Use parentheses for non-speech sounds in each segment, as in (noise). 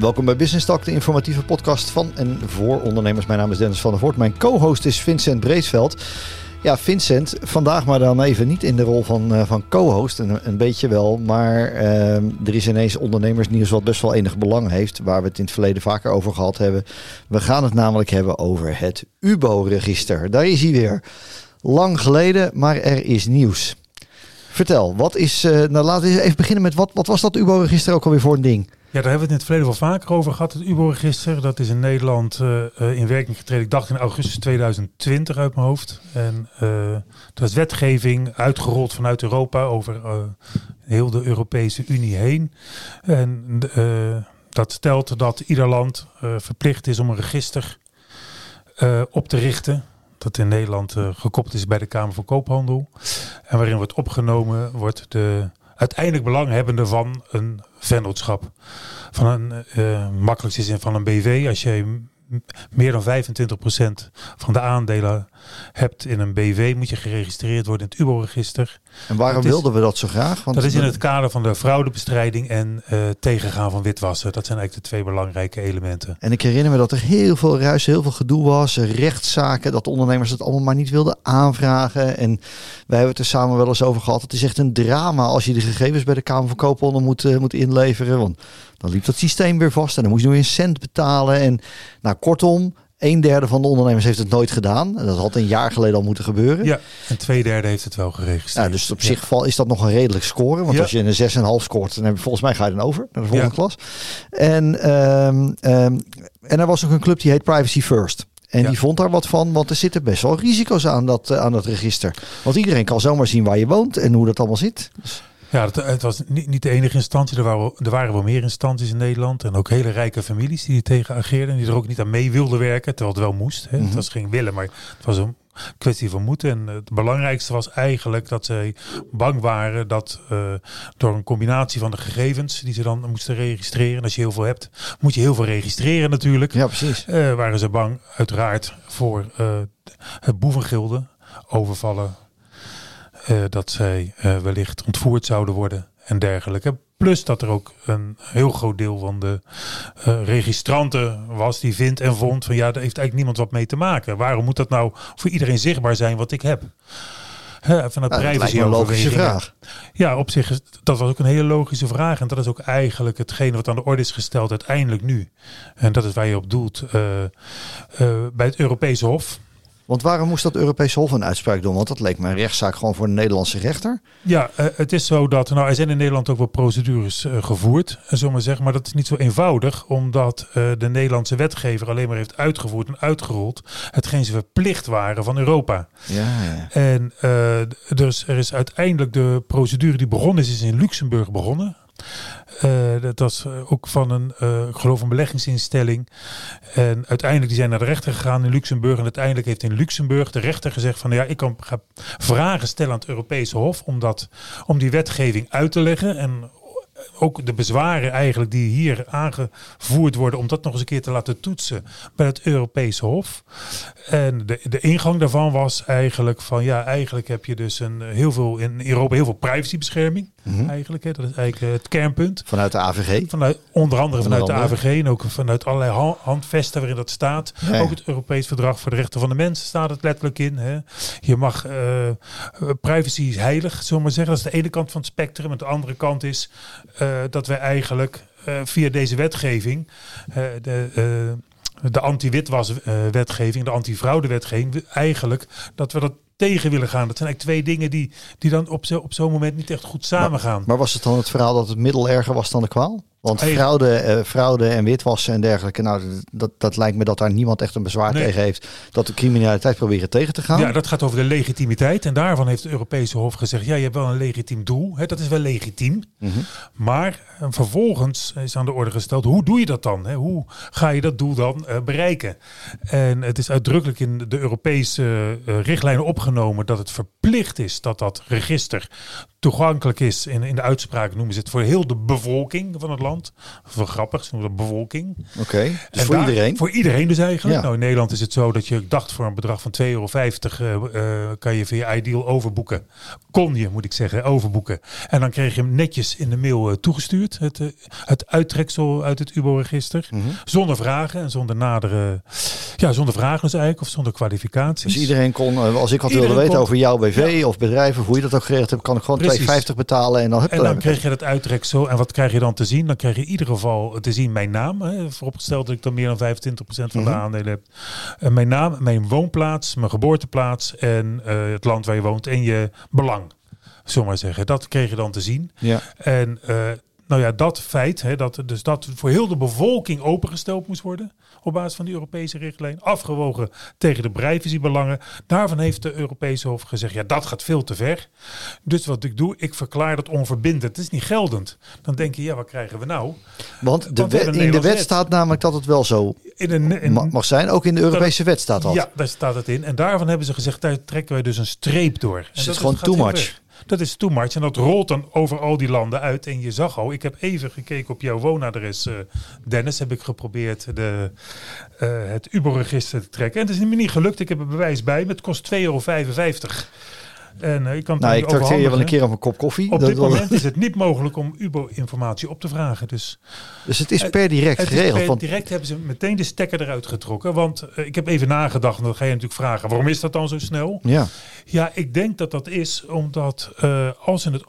Welkom bij Business Talk, de informatieve podcast van en voor ondernemers. Mijn naam is Dennis van der Voort. Mijn co-host is Vincent Breesveld. Ja, Vincent, vandaag maar dan even niet in de rol van, uh, van co-host, een, een, beetje wel. Maar uh, er is ineens ondernemersnieuws wat best wel enig belang heeft, waar we het in het verleden vaker over gehad hebben. We gaan het namelijk hebben over het UBO-register. Daar is hij weer. Lang geleden, maar er is nieuws. Vertel, wat is, uh, nou laten we even beginnen met wat, wat was dat UBO-register ook alweer voor een ding? Ja, daar hebben we het in het verleden wel vaker over gehad. Het UBO-register, dat is in Nederland uh, in werking getreden. Ik dacht in augustus 2020 uit mijn hoofd. En uh, dat is wetgeving uitgerold vanuit Europa over heel de Europese Unie heen. En dat stelt dat ieder land verplicht is om een register op te richten dat in Nederland gekoppeld is bij de Kamer van Koophandel. En waarin wordt opgenomen wordt de uiteindelijk belanghebbende van een vennootschap. Van een, uh, makkelijkste zin van een BV. Als je meer dan 25% van de aandelen hebt in een BV, moet je geregistreerd worden in het UBO-register. En waarom wilden we dat zo graag? Want dat is in het kader van de fraudebestrijding en uh, tegengaan van witwassen. Dat zijn eigenlijk de twee belangrijke elementen. En ik herinner me dat er heel veel ruis, heel veel gedoe was, rechtszaken, dat ondernemers het allemaal maar niet wilden aanvragen. En wij hebben het er samen wel eens over gehad. Het is echt een drama als je de gegevens bij de Kamer van Koophandel moet, uh, moet inleveren. Want dan liep dat systeem weer vast en dan moest je nog een cent betalen. En nou, kortom, een derde van de ondernemers heeft het nooit gedaan. Dat had een jaar geleden al moeten gebeuren. Ja, en twee derde heeft het wel geregistreerd. Ja, dus op zich is dat nog een redelijk score. Want als je een 6,5 scoort, dan heb je, volgens mij ga je dan over naar de volgende klas. En, um, um, en er was ook een club die heet Privacy First. En die vond daar wat van, want er zitten best wel risico's aan dat, uh, aan dat register. Want iedereen kan zomaar zien waar je woont en hoe dat allemaal zit. Dus ja, het, het, was niet, niet de enige instantie. Er waren, er waren wel meer instanties in Nederland. En ook hele rijke families die er tegen ageerden. En die er ook niet aan mee wilden werken. Terwijl het wel moest. Hè. Mm -hmm. Het was geen willen, maar het was een kwestie van moeten. En het belangrijkste was eigenlijk dat zij bang waren dat uh, door een combinatie van de gegevens die ze dan moesten registreren. Als je heel veel hebt, moet je heel veel registreren natuurlijk. Ja, precies. Uh, waren ze bang uiteraard voor uh, het boevengilde, overvallen, uh, dat zij uh, wellicht ontvoerd zouden worden en dergelijke. Plus dat er ook een heel groot deel van de uh, registranten was die vindt en vond van ja, daar heeft eigenlijk niemand wat mee te maken. Waarom moet dat nou voor iedereen zichtbaar zijn wat ik heb? He, vanuit nou, privacy een logische vraag. Ja, op zich is dat was ook een hele logische vraag. En dat is ook eigenlijk hetgene wat aan de orde is gesteld uiteindelijk nu. En dat is waar je op doelt uh, uh, bij het Europese Hof. Want waarom moest dat Europese Hof een uitspraak doen? Want dat leek me een rechtszaak gewoon voor de Nederlandse rechter. Ja, uh, het is zo dat, nou, er zijn in Nederland ook wel procedures uh, gevoerd, zullen we zeggen. Maar dat is niet zo eenvoudig, omdat uh, de Nederlandse wetgever alleen maar heeft uitgevoerd en uitgerold hetgeen ze verplicht waren van Europa. Ja, ja. En dus er is uiteindelijk de procedure die begonnen is, is in Luxemburg begonnen. Uh, dat was ook van een, ik geloof een beleggingsinstelling. En uiteindelijk die zijn naar de rechter gegaan in Luxemburg. En uiteindelijk heeft in Luxemburg de rechter gezegd van ja, ik kan vragen stellen aan het Europese Hof om, dat, om die wetgeving uit te leggen. En ook de bezwaren eigenlijk die hier aangevoerd worden, om dat nog eens een keer te laten toetsen bij het Europese Hof. En de, de ingang daarvan was eigenlijk van ja, eigenlijk heb je dus een, heel veel in Europa heel veel privacybescherming. Mm-hmm. Eigenlijk, hè. dat is eigenlijk het kernpunt. Vanuit de AVG? Vanuit, onder andere vanuit onder andere. de AVG en ook vanuit allerlei handvesten waarin dat staat. Ook het Europees Verdrag voor de Rechten van de Mens staat het letterlijk in. Hè. Je mag, uh, privacy is heilig, zullen we maar zeggen. Dat is de ene kant van het spectrum. En de andere kant is dat wij eigenlijk uh, via deze wetgeving, uh, de, de anti-witwas-wetgeving, de anti-fraude-wetgeving, eigenlijk dat we dat tegen willen gaan. Dat zijn eigenlijk twee dingen die, die dan op zo'n op zo'n moment niet echt goed samengaan. Maar, maar was het dan het verhaal dat het middel erger was dan de kwaal? Want fraude, uh, fraude en witwassen en dergelijke, nou, dat, dat lijkt me dat daar niemand echt een bezwaar nee. tegen heeft. Dat de criminaliteit proberen tegen te gaan. Ja, dat gaat over de legitimiteit. En daarvan heeft het Europese Hof gezegd, ja, je hebt wel een legitiem doel. Hè, dat is wel legitiem. Mm-hmm. Maar uh, vervolgens is aan de orde gesteld, hoe doe je dat dan? Hè? Hoe ga je dat doel dan uh, bereiken? En het is uitdrukkelijk in de Europese richtlijnen opgenomen dat het verplicht verplicht is dat dat register toegankelijk is. In, in de uitspraak noemen ze het voor heel de bevolking van het land. Voor grappig, ze noemen het bevolking. Oké, dus voor iedereen? Voor iedereen dus eigenlijk. Nou, in Nederland is het zo dat je dacht voor een bedrag van 2,50 euro uh, kan je via Ideal overboeken. Kon je, moet ik zeggen, overboeken. En dan kreeg je hem netjes in de mail uh, toegestuurd. Het, uh, het uittreksel uit het UBO-register. Mm -hmm. Zonder vragen en zonder nadere... Ja, zonder vragen dus eigenlijk. Of zonder kwalificaties. Dus iedereen kon, als ik wat iedereen wilde weten kon, over jouw BV ja. of bedrijven, hoe je dat ook geregeld hebt, kan ik gewoon 2,50 betalen en dan heb En dan kreeg je dat uittreksel. En wat krijg je dan te zien? Dan krijg je in ieder geval te zien mijn naam. Hè, vooropgesteld dat ik dan meer dan 25% van de mm -hmm. aandelen heb. Uh, mijn naam, mijn woonplaats, mijn geboorteplaats en uh, het land waar je woont en je belang. Zullen maar zeggen. Dat kreeg je dan te zien. Ja. En uh, nou ja, dat feit, hè, dat, dus dat voor heel de bevolking opengesteld moest worden op basis van die Europese richtlijn, afgewogen tegen de privacybelangen. Daarvan heeft de Europese Hof gezegd, ja, dat gaat veel te ver. Dus wat ik doe, ik verklaar dat onverbindend. Het is niet geldend. Dan denk je, ja, wat krijgen we nou? Want, de Want in de wet, staat namelijk dat het wel zo in een, in, mag zijn. Ook in de Europese wet staat dat. Ja, daar staat het in. En daarvan hebben ze gezegd, daar trekken wij dus een streep door. En dus het is gewoon too much. Dat is too much. En dat rolt dan over al die landen uit. En je zag al, ik heb even gekeken op jouw woonadres, uh, Dennis. Heb ik geprobeerd de, uh, het UBO-register te trekken. En het is me niet gelukt. Ik heb een bewijs bij me. Het kost 2,55 euro. En uh, ik kan nou, ik trakteer je wel een keer op een kop koffie. Op dat dit moment is het niet mogelijk om UBO-informatie op te vragen. Dus, dus het is per direct het geregeld. Per direct hebben ze meteen de stekker eruit getrokken. Want uh, ik heb even nagedacht, en dan ga je natuurlijk vragen, waarom is dat dan zo snel? Ja, ja ik denk dat dat is omdat uh, als in het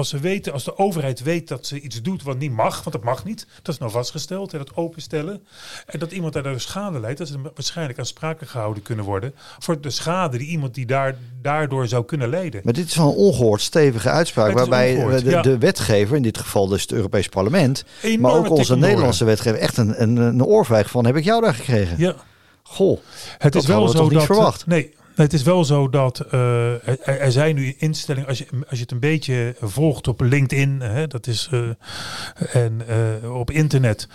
als ze weten, als de overheid weet dat ze iets doet wat niet mag, want dat mag niet, dat is nou vastgesteld, en dat openstellen, en dat iemand daar de schade leidt, dat ze waarschijnlijk aansprakelijk gehouden kunnen worden voor de schade die iemand die daar, daardoor zou kunnen leiden. Maar dit is wel een ongehoord stevige uitspraak, waarbij ongehoord, de, ja. de, wetgever, in dit geval dus het Europees Parlement, Enorme maar ook onze Nederlandse wetgever, echt een, een, een oorvijg van heb ik jou daar gekregen. Ja. Goh, het is wel zo niet dat, verwacht. Nee, het is wel zo dat uh, er, zijn nu instellingen, als je, als je het een beetje volgt op LinkedIn, hè, dat is, uh, en uh, op internet,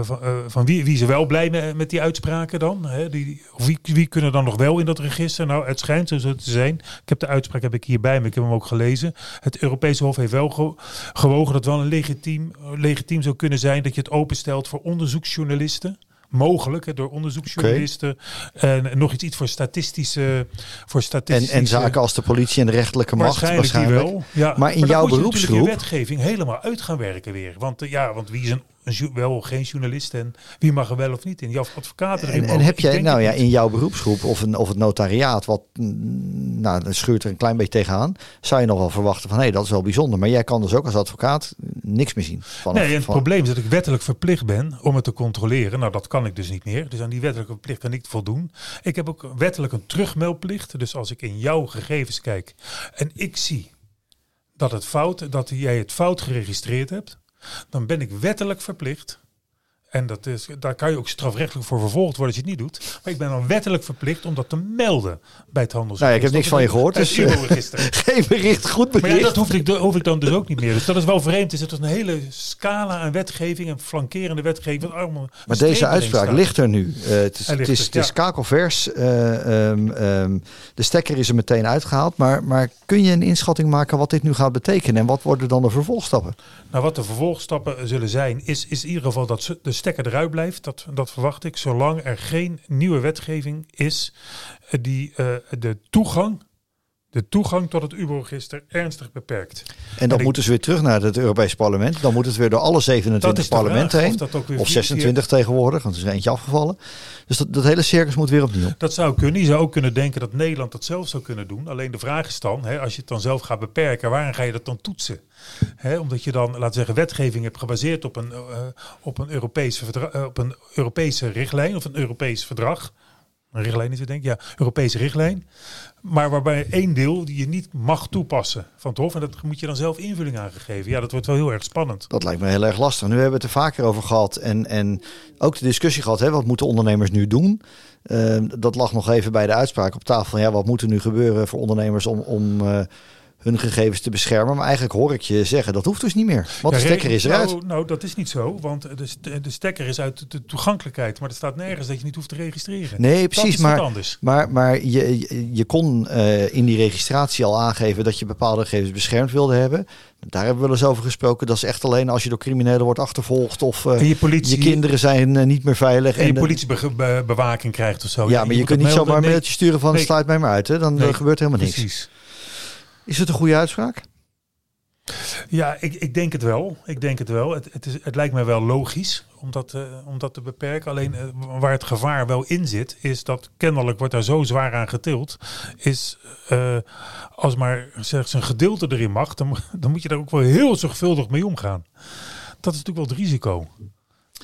van, van, wie, wie er wel blij met, die uitspraken dan? Hè, die, wie, wie kunnen dan nog wel in dat register? Nou, het schijnt zo te zijn. Ik heb de uitspraak heb ik hierbij, maar ik heb hem ook gelezen. Het Europese Hof heeft wel ge, gewogen dat wel een legitiem, legitiem zou kunnen zijn dat je het openstelt voor onderzoeksjournalisten mogelijk hè, door onderzoeksjournalisten. Okay. En nog iets, iets voor statistische. Voor statistische en, en zaken als de politie en de rechterlijke macht. Waarschijnlijk, wel. Ja. Maar in maar jouw beroepsgroep. Je wetgeving helemaal uit gaan werken weer. Want, uh, ja, want wie is een een, wel geen journalist en wie mag er wel of niet in. Jouw advocaten En, en heb jij nou ja in jouw beroepsgroep of, een, of het notariaat, wat nou, dan schuurt er een klein beetje tegenaan, zou je nog wel verwachten van hé, hey, dat is wel bijzonder. Maar jij kan dus ook als advocaat niks meer zien. Van nee, en het van... probleem is dat ik wettelijk verplicht ben om het te controleren. Nou, dat kan ik dus niet meer. Dus aan die wettelijke plicht kan ik voldoen. Ik heb ook wettelijk een terugmeldplicht. Dus als ik in jouw gegevens kijk en ik zie dat het fout, dat jij het fout geregistreerd hebt, dan ben ik wettelijk verplicht. En dat is, daar kan je ook strafrechtelijk voor vervolgd worden als je het niet doet. Maar ik ben dan wettelijk verplicht om dat te melden bij het handelsregister. Nou, ik heb niks van je gehoord. Dus (laughs) geen bericht, goed bericht. Maar ja, dat hoef ik, hoef ik dan dus ook niet meer. Dus dat is wel vreemd. Is het is een hele scala aan wetgeving en flankerende wetgeving. Allemaal maar deze uitspraak ligt er nu. Uh, het is, het is, het is ja. kakelvers. Uh, um, um, de stekker is er meteen uitgehaald. Maar, maar kun je een inschatting maken wat dit nu gaat betekenen? En wat worden dan de vervolgstappen? Nou, wat de vervolgstappen zullen zijn, is, is in ieder geval dat de stekker eruit blijft. Dat, dat verwacht ik, zolang er geen nieuwe wetgeving is die uh, de toegang de toegang tot het UBO-register ernstig beperkt. En dan en moeten ze weer terug naar het Europese parlement. Dan moet het weer door alle 27 parlementen heen. Of, of 26 vier... tegenwoordig, want er is eentje afgevallen. Dus dat, dat hele circus moet weer opnieuw. Dat zou kunnen. Je zou ook kunnen denken dat Nederland dat zelf zou kunnen doen. Alleen de vraag is dan, hè, als je het dan zelf gaat beperken, waarom ga je dat dan toetsen? Hè, omdat je dan, laten zeggen, wetgeving hebt gebaseerd op een, uh, op, een Europese uh, op een Europese richtlijn of een Europees verdrag. Een richtlijn is het denk ik, ja, Europese richtlijn. Maar waarbij één deel die je niet mag toepassen van het Hof. En dat moet je dan zelf invulling aan gegeven. Ja, dat wordt wel heel erg spannend. Dat lijkt me heel erg lastig. Nu hebben we het er vaker over gehad. En, en ook de discussie gehad, hè, wat moeten ondernemers nu doen? Uh, dat lag nog even bij de uitspraak op tafel. Ja, wat moet er nu gebeuren voor ondernemers om... om uh, hun gegevens te beschermen. Maar eigenlijk hoor ik je zeggen, dat hoeft dus niet meer. Want de stekker is eruit. Nou, nou, dat is niet zo, want de, de stekker is uit de toegankelijkheid. Maar er staat nergens dat je niet hoeft te registreren. Nee, precies. maar, maar, maar je, je kon uh, in die registratie al aangeven dat je bepaalde gegevens beschermd wilde hebben. Daar hebben we wel eens over gesproken. Dat is echt alleen als je door criminelen wordt achtervolgd of uh, je, politie, je, kinderen zijn uh, niet meer veilig. En, en je politiebewaking krijgt of zo. Ja, maar je, je kunt niet zomaar een mailtje sturen van nee. sluit mij maar uit. Hè? Dan nee, gebeurt helemaal niks. Precies. Is het een goede uitspraak? Ja, ik, ik denk het wel. Ik denk het wel. Het, het, is, het lijkt mij wel logisch om dat, uh, te beperken. Alleen uh, waar het gevaar wel in zit, is dat kennelijk wordt daar zo zwaar aan getild. Is uh, als maar slechts een gedeelte erin mag, dan, (laughs) dan moet je daar ook wel heel zorgvuldig mee omgaan. Dat is natuurlijk wel het risico.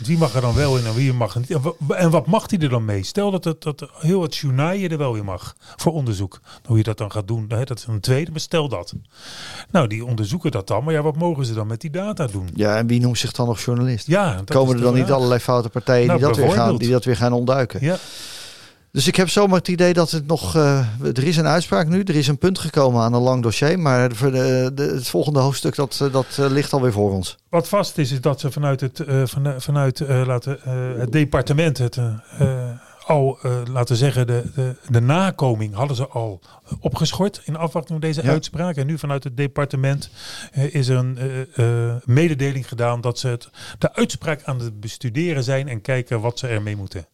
Wie mag er dan wel in en wie mag er niet? En wat mag hij er dan mee? Stel dat, het, dat heel het journaal er wel in mag voor onderzoek. Hoe je dat dan gaat doen, dat is een tweede, maar stel dat. Nou, die onderzoeken dat dan, maar ja, wat mogen ze dan met die data doen? Ja, en wie noemt zich dan nog journalist? Ja, Komen er dan niet allerlei foute partijen die, nou, dat weer gaan, die dat weer gaan ontduiken? Ja. Dus ik heb zomaar het idee dat het nog. Uh, er is een uitspraak nu, er is een punt gekomen aan een lang dossier. Maar voor de, de, het volgende hoofdstuk dat, eh, dat uh, ligt alweer voor ons. Wat vast is, is dat ze vanuit het, van, vanuit, laten, het departement het al, laten zeggen, de, de, de nakoming hadden ze al opgeschort in afwachting van deze uitspraak. En nu vanuit het departement is er een mededeling gedaan dat ze het, de uitspraak aan het bestuderen zijn en kijken wat ze ermee moeten.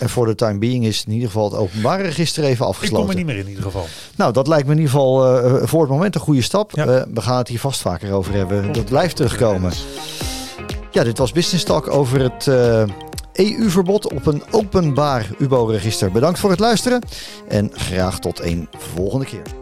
En voor de time being is in ieder geval het openbare register even afgesloten. Ik kom er niet meer in ieder geval. Nou, dat lijkt me in ieder geval uh, voor het moment een goede stap. Ja. Uh, we gaan het hier vast vaker over hebben. Dat blijft terugkomen. Ja, dit was Business Talk over het uh, EU-verbod op een openbaar UBO-register. Bedankt voor het luisteren en graag tot een volgende keer.